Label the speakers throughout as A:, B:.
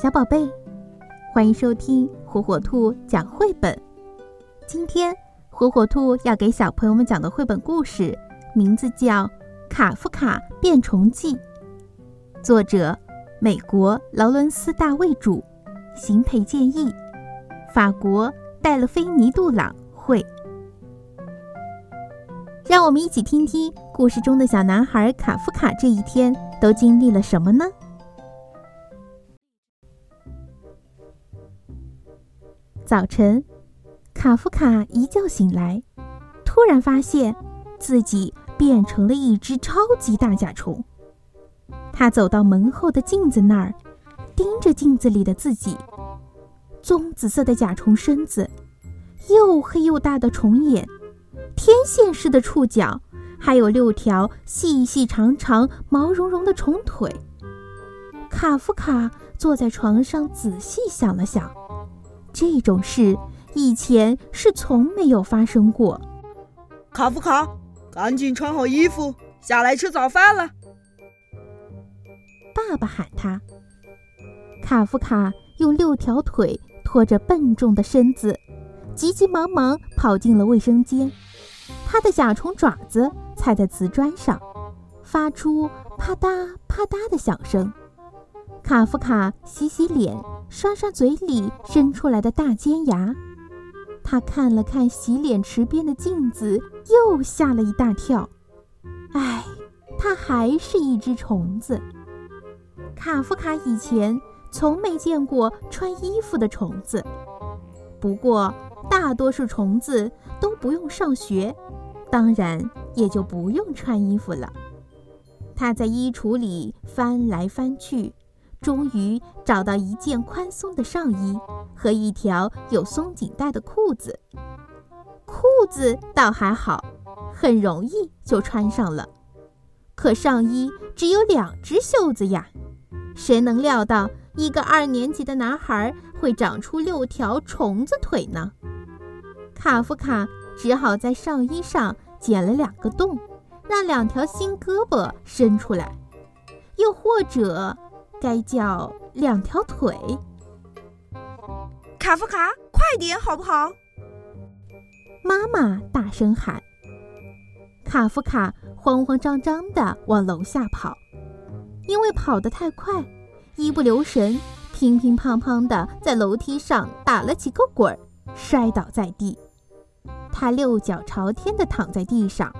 A: 小宝贝，欢迎收听火火兔讲绘本。今天，火火兔要给小朋友们讲的绘本故事名字叫《卡夫卡变虫记》，作者美国劳伦斯·大卫著，邢培建议，法国戴勒菲尼杜朗绘。让我们一起听听故事中的小男孩卡夫卡这一天都经历了什么呢？早晨，卡夫卡一觉醒来，突然发现自己变成了一只超级大甲虫。他走到门后的镜子那儿，盯着镜子里的自己。棕紫色的甲虫身子，又黑又大的虫眼，天线似的触角，还有六条细细长长、毛茸茸的虫腿。卡夫卡坐在床上，仔细想了想。这种事以前是从没有发生过。
B: 卡夫卡，赶紧穿好衣服，下来吃早饭了。
A: 爸爸喊他。卡夫卡用六条腿拖着笨重的身子，急急忙忙跑进了卫生间。他的甲虫爪子踩在瓷砖上，发出啪嗒啪嗒的响声。卡夫卡洗洗脸。刷刷嘴里伸出来的大尖牙，他看了看洗脸池边的镜子，又吓了一大跳。唉，他还是一只虫子。卡夫卡以前从没见过穿衣服的虫子，不过大多数虫子都不用上学，当然也就不用穿衣服了。他在衣橱里翻来翻去。终于找到一件宽松的上衣和一条有松紧带的裤子。裤子倒还好，很容易就穿上了。可上衣只有两只袖子呀，谁能料到一个二年级的男孩会长出六条虫子腿呢？卡夫卡只好在上衣上剪了两个洞，让两条新胳膊伸出来，又或者……该叫两条腿。
B: 卡夫卡，快点好不好？
A: 妈妈大声喊。卡夫卡慌慌张张地往楼下跑，因为跑得太快，一不留神，乒乒乓乓地在楼梯上打了几个滚儿，摔倒在地。他六脚朝天地躺在地上，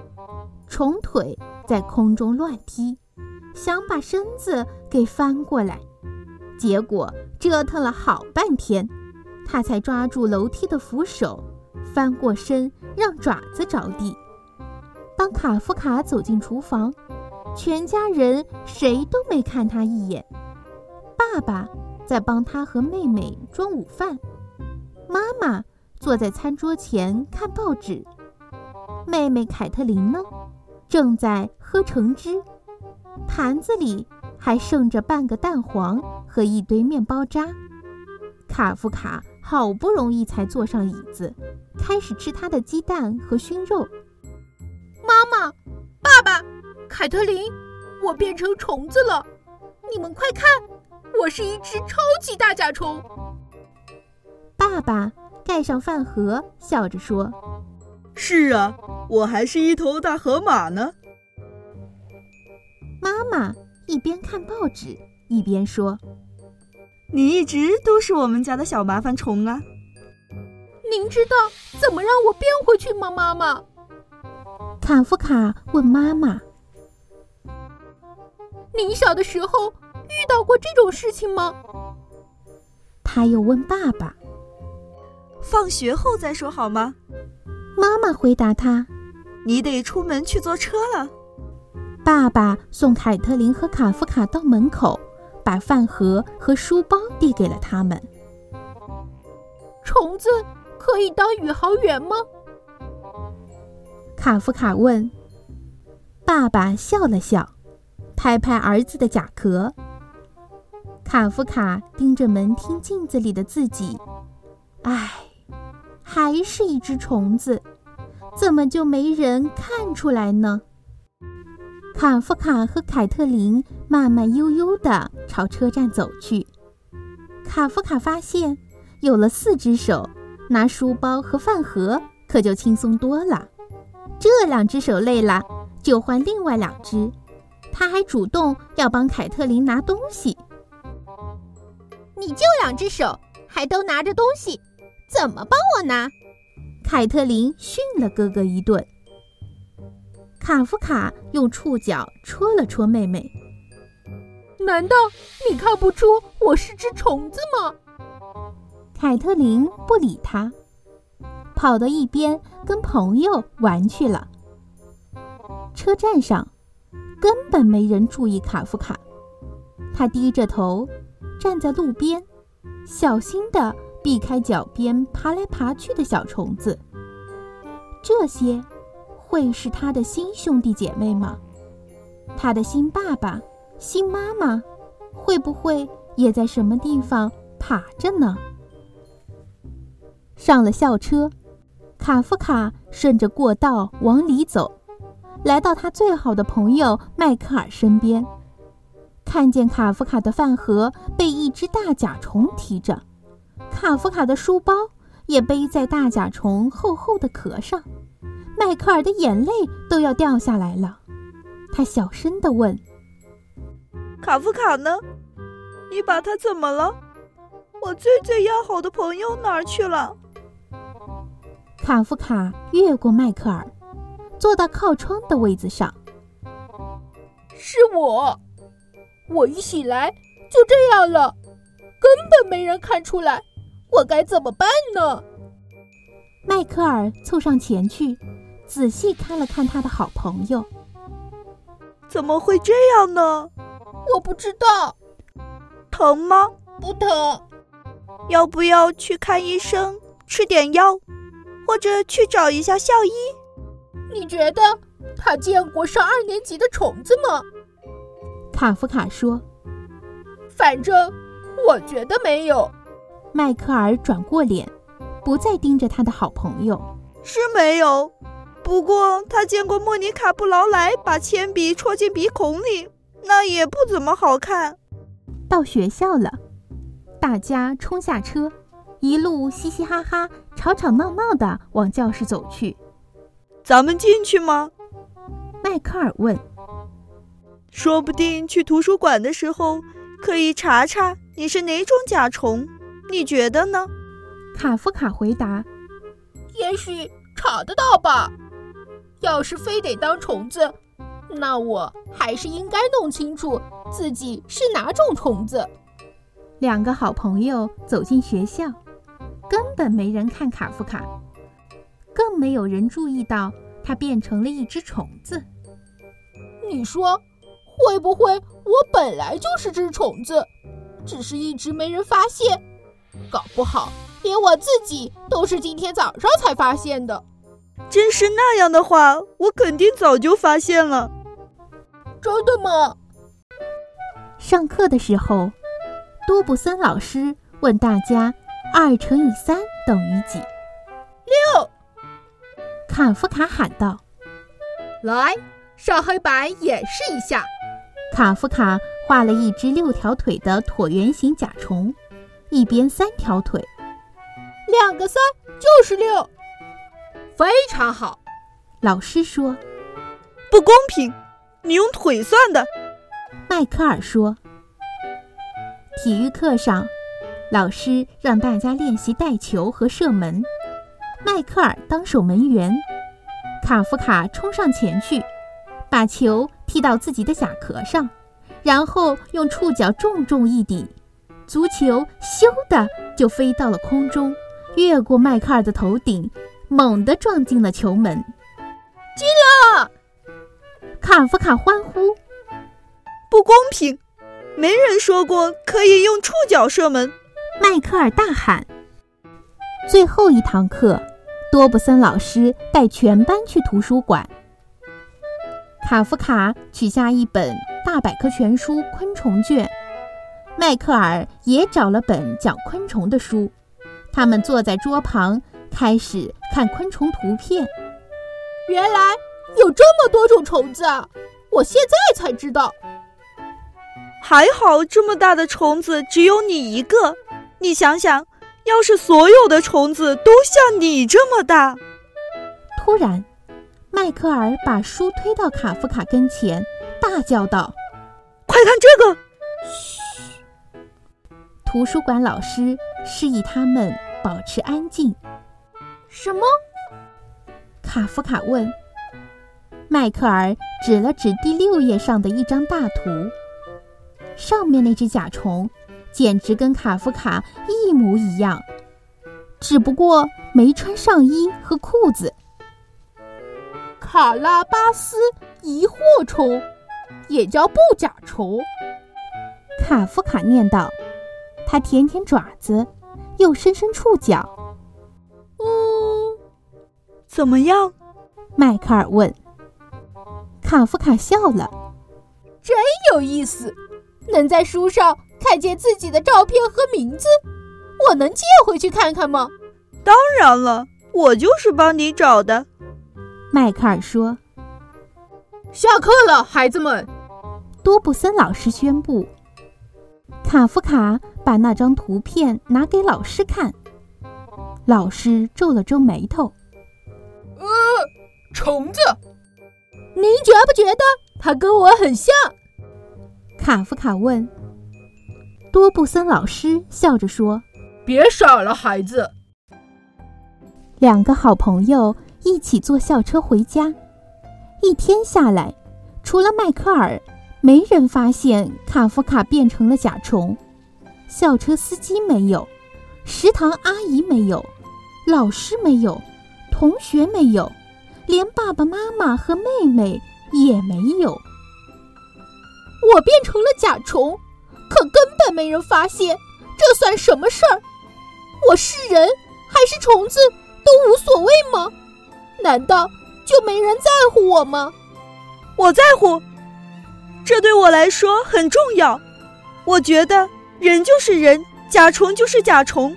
A: 虫腿在空中乱踢。想把身子给翻过来，结果折腾了好半天，他才抓住楼梯的扶手，翻过身，让爪子着地。当卡夫卡走进厨房，全家人谁都没看他一眼。爸爸在帮他和妹妹装午饭，妈妈坐在餐桌前看报纸，妹妹凯特琳呢，正在喝橙汁。盘子里还剩着半个蛋黄和一堆面包渣。卡夫卡好不容易才坐上椅子，开始吃他的鸡蛋和熏肉。
C: 妈妈，爸爸，凯特琳，我变成虫子了！你们快看，我是一只超级大甲虫。
A: 爸爸盖上饭盒，笑着说：“
B: 是啊，我还是一头大河马呢。”
A: 妈妈一边看报纸一边说：“
B: 你一直都是我们家的小麻烦虫啊。”
C: 您知道怎么让我变回去吗，妈妈？
A: 卡夫卡问妈妈：“
C: 您小的时候遇到过这种事情吗？”
A: 他又问爸爸：“
B: 放学后再说好吗？”
A: 妈妈回答他：“
B: 你得出门去坐车了。”
A: 爸爸送凯特琳和卡夫卡到门口，把饭盒和书包递给了他们。
C: 虫子可以当宇航员吗？
A: 卡夫卡问。爸爸笑了笑，拍拍儿子的甲壳。卡夫卡盯着门厅镜子里的自己，唉，还是一只虫子，怎么就没人看出来呢？卡夫卡和凯特琳慢慢悠悠地朝车站走去。卡夫卡发现，有了四只手，拿书包和饭盒可就轻松多了。这两只手累了，就换另外两只。他还主动要帮凯特琳拿东西。
C: 你就两只手，还都拿着东西，怎么帮我拿？
A: 凯特琳训了哥哥一顿。卡夫卡用触角戳了戳妹妹。
C: 难道你看不出我是只虫子吗？
A: 凯特琳不理他，跑到一边跟朋友玩去了。车站上根本没人注意卡夫卡，他低着头站在路边，小心地避开脚边爬来爬去的小虫子。这些会是他的新兄弟姐妹吗？他的新爸爸？新妈妈会不会也在什么地方爬着呢？上了校车，卡夫卡顺着过道往里走，来到他最好的朋友迈克尔身边，看见卡夫卡的饭盒被一只大甲虫提着，卡夫卡的书包也背在大甲虫厚厚的壳上，迈克尔的眼泪都要掉下来了。他小声地问。
B: 卡夫卡呢？你把他怎么了？我最最要好的朋友哪儿去了？
A: 卡夫卡越过迈克尔，坐到靠窗的位子上。
C: 是我，我一醒来就这样了，根本没人看出来，我该怎么办呢？
A: 迈克尔凑上前去，仔细看了看他的好朋友。
B: 怎么会这样呢？
C: 我不知道，
B: 疼吗？
C: 不疼。
B: 要不要去看医生，吃点药，或者去找一下校医？
C: 你觉得他见过上二年级的虫子吗？
A: 卡夫卡说：“
C: 反正我觉得没有。”
A: 迈克尔转过脸，不再盯着他的好朋友。
B: 是没有，不过他见过莫妮卡·布劳莱把铅笔戳进鼻孔里。那也不怎么好看。
A: 到学校了，大家冲下车，一路嘻嘻哈哈、吵吵闹闹的往教室走去。
B: 咱们进去吗？
A: 迈克尔问。
B: 说不定去图书馆的时候可以查查你是哪种甲虫，你觉得呢？
A: 卡夫卡回答：“
C: 也许查得到吧。要是非得当虫子。”那我还是应该弄清楚自己是哪种虫子。
A: 两个好朋友走进学校，根本没人看卡夫卡，更没有人注意到他变成了一只虫子。
C: 你说，会不会我本来就是只虫子，只是一直没人发现？搞不好连我自己都是今天早上才发现的。
B: 真是那样的话，我肯定早就发现了。
C: 真的吗？
A: 上课的时候，多布森老师问大家：“二乘以三等于几？”
C: 六。
A: 卡夫卡喊道：“
C: 来，上黑板演示一下。”
A: 卡夫卡画了一只六条腿的椭圆形甲虫，一边三条腿，
C: 两个三就是六，非常好。
A: 老师说：“
B: 不公平。”你用腿算的，
A: 迈克尔说。体育课上，老师让大家练习带球和射门。迈克尔当守门员，卡夫卡冲上前去，把球踢到自己的甲壳上，然后用触角重重一抵，足球咻的就飞到了空中，越过迈克尔的头顶，猛地撞进了球门，
C: 进了。
A: 卡夫卡欢呼：“
B: 不公平！没人说过可以用触角射门。”
A: 迈克尔大喊。最后一堂课，多布森老师带全班去图书馆。卡夫卡取下一本大百科全书昆虫卷，迈克尔也找了本讲昆虫的书。他们坐在桌旁，开始看昆虫图片。
C: 原来。有这么多种虫子啊，我现在才知道。
B: 还好这么大的虫子只有你一个，你想想，要是所有的虫子都像你这么大……
A: 突然，迈克尔把书推到卡夫卡跟前，大叫道：“
B: 快看这个！”
A: 嘘。图书馆老师示意他们保持安静。
C: 什么？
A: 卡夫卡问。迈克尔指了指第六页上的一张大图，上面那只甲虫简直跟卡夫卡一模一样，只不过没穿上衣和裤子。
C: 卡拉巴斯疑惑虫，也叫布甲虫。
A: 卡夫卡念道：“他舔舔爪子，又伸伸触角。”
C: 嗯，
B: 怎么样？
A: 迈克尔问。卡夫卡笑了，
C: 真有意思，能在书上看见自己的照片和名字，我能借回去看看吗？
B: 当然了，我就是帮你找的。
A: 迈克尔说。
C: 下课了，孩子们，
A: 多布森老师宣布。卡夫卡把那张图片拿给老师看，老师皱了皱眉头。
C: 呃，虫子。您觉不觉得它跟我很像？
A: 卡夫卡问。多布森老师笑着说：“
C: 别傻了，孩子。”
A: 两个好朋友一起坐校车回家。一天下来，除了迈克尔，没人发现卡夫卡变成了甲虫。校车司机没有，食堂阿姨没有，老师没有，同学没有。连爸爸妈妈和妹妹也没有。
C: 我变成了甲虫，可根本没人发现，这算什么事儿？我是人还是虫子都无所谓吗？难道就没人在乎我吗？
B: 我在乎，这对我来说很重要。我觉得人就是人，甲虫就是甲虫，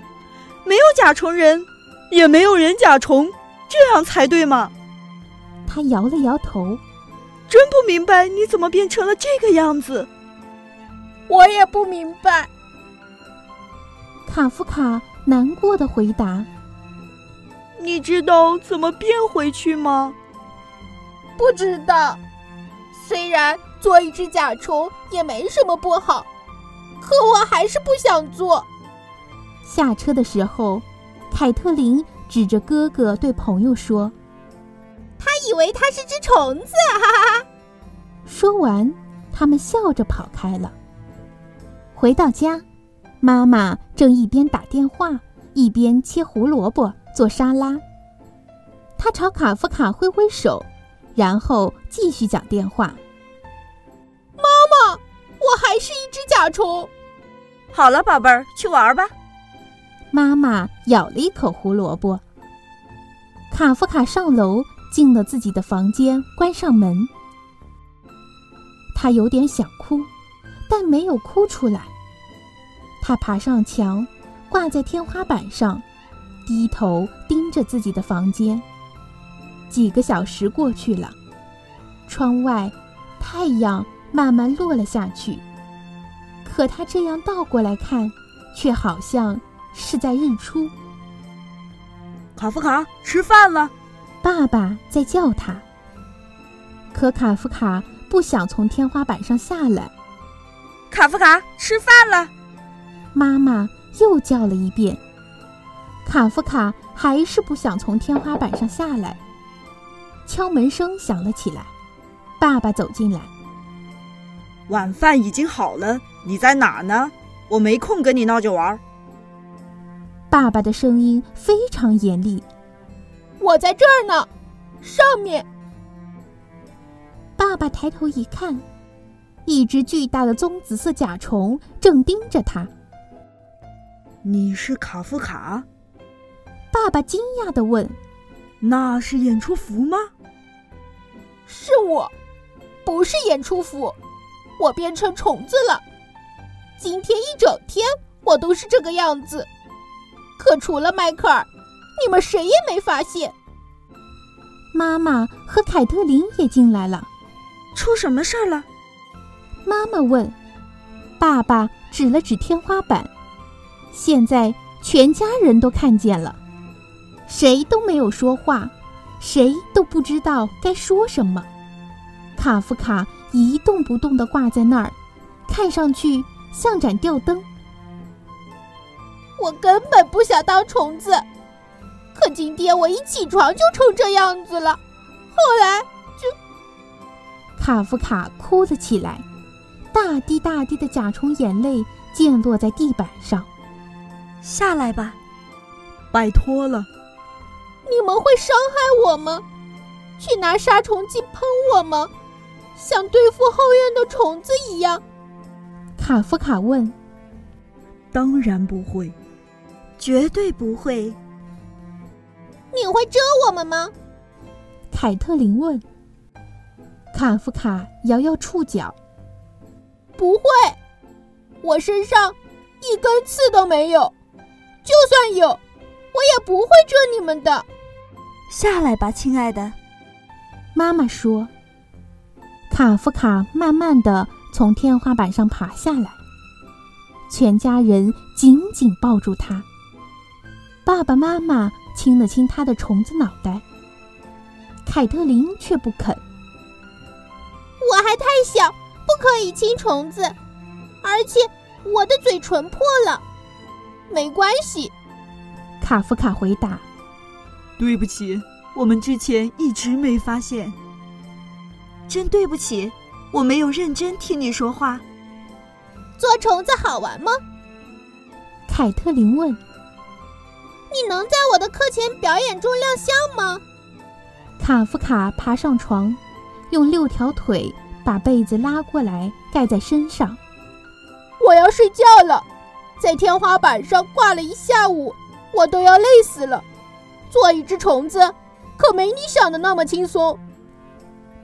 B: 没有甲虫人，也没有人甲虫，这样才对嘛。
A: 他摇了摇头，
B: 真不明白你怎么变成了这个样子。
C: 我也不明白。
A: 卡夫卡难过的回答：“
B: 你知道怎么变回去吗？”
C: 不知道。虽然做一只甲虫也没什么不好，可我还是不想做。
A: 下车的时候，凯特琳指着哥哥对朋友说。
C: 他以为他是只虫子，哈哈哈！
A: 说完，他们笑着跑开了。回到家，妈妈正一边打电话，一边切胡萝卜做沙拉。她朝卡夫卡挥挥手，然后继续讲电话：“
C: 妈妈，我还是一只甲虫。”
B: 好了，宝贝儿，去玩吧。
A: 妈妈咬了一口胡萝卜。卡夫卡上楼。进了自己的房间，关上门。他有点想哭，但没有哭出来。他爬上墙，挂在天花板上，低头盯着自己的房间。几个小时过去了，窗外太阳慢慢落了下去。可他这样倒过来看，却好像是在日出。
B: 卡夫卡，吃饭了。
A: 爸爸在叫他，可卡夫卡不想从天花板上下来。
B: 卡夫卡，吃饭了！
A: 妈妈又叫了一遍。卡夫卡还是不想从天花板上下来。敲门声响了起来，爸爸走进来。
B: 晚饭已经好了，你在哪呢？我没空跟你闹着玩。
A: 爸爸的声音非常严厉。
C: 我在这儿呢，上面。
A: 爸爸抬头一看，一只巨大的棕紫色甲虫正盯着他。
B: 你是卡夫卡？
A: 爸爸惊讶的问：“
B: 那是演出服吗？”
C: 是我，不是演出服，我变成虫子了。今天一整天我都是这个样子，可除了迈克尔。你们谁也没发现。
A: 妈妈和凯特琳也进来了。
B: 出什么事儿了？
A: 妈妈问。爸爸指了指天花板。现在全家人都看见了，谁都没有说话，谁都不知道该说什么。卡夫卡一动不动地挂在那儿，看上去像盏吊灯。
C: 我根本不想当虫子，可今天我一起床就成这样子了。后来就……
A: 卡夫卡哭了起来，大滴大滴的甲虫眼泪溅落在地板上。
B: 下来吧，拜托了。
C: 你们会伤害我吗？去拿杀虫剂喷我吗？像对付后院的虫子一样？
A: 卡夫卡问。
B: 当然不会。绝对不会。
C: 你会蛰我们吗？
A: 凯特琳问。卡夫卡摇摇触角。
C: 不会，我身上一根刺都没有。就算有，我也不会蛰你们的。
B: 下来吧，亲爱的。
A: 妈妈说。卡夫卡慢慢的从天花板上爬下来，全家人紧紧抱住他。爸爸妈妈亲了亲他的虫子脑袋，凯特琳却不肯。
C: 我还太小，不可以亲虫子，而且我的嘴唇破了。没关系，
A: 卡夫卡回答。
B: 对不起，我们之前一直没发现。真对不起，我没有认真听你说话。
C: 做虫子好玩吗？
A: 凯特琳问。
C: 你能在我的课前表演中亮相吗？
A: 卡夫卡爬上床，用六条腿把被子拉过来盖在身上。
C: 我要睡觉了，在天花板上挂了一下午，我都要累死了。做一只虫子可没你想的那么轻松。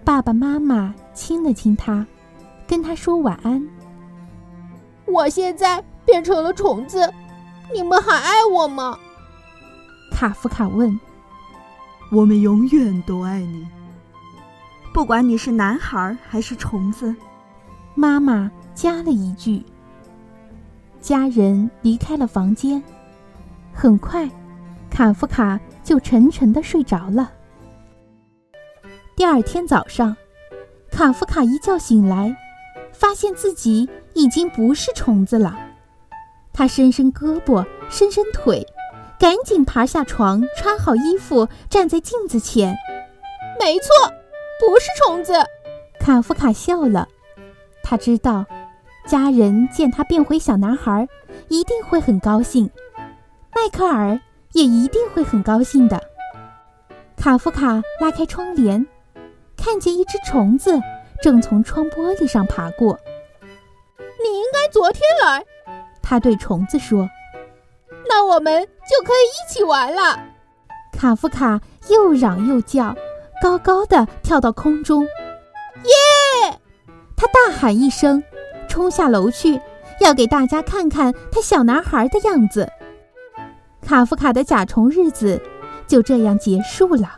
A: 爸爸妈妈亲了亲他，跟他说晚安。
C: 我现在变成了虫子，你们还爱我吗？
A: 卡夫卡问：“
B: 我们永远都爱你，不管你是男孩还是虫子。”
A: 妈妈加了一句。家人离开了房间，很快，卡夫卡就沉沉的睡着了。第二天早上，卡夫卡一觉醒来，发现自己已经不是虫子了。他伸伸胳膊，伸伸腿。赶紧爬下床，穿好衣服，站在镜子前。
C: 没错，不是虫子。
A: 卡夫卡笑了，他知道，家人见他变回小男孩，一定会很高兴。迈克尔也一定会很高兴的。卡夫卡拉开窗帘，看见一只虫子正从窗玻璃上爬过。
C: 你应该昨天来，
A: 他对虫子说。
C: 那我们就可以一起玩了。
A: 卡夫卡又嚷又叫，高高的跳到空中，
C: 耶！
A: 他大喊一声，冲下楼去，要给大家看看他小男孩的样子。卡夫卡的甲虫日子就这样结束了。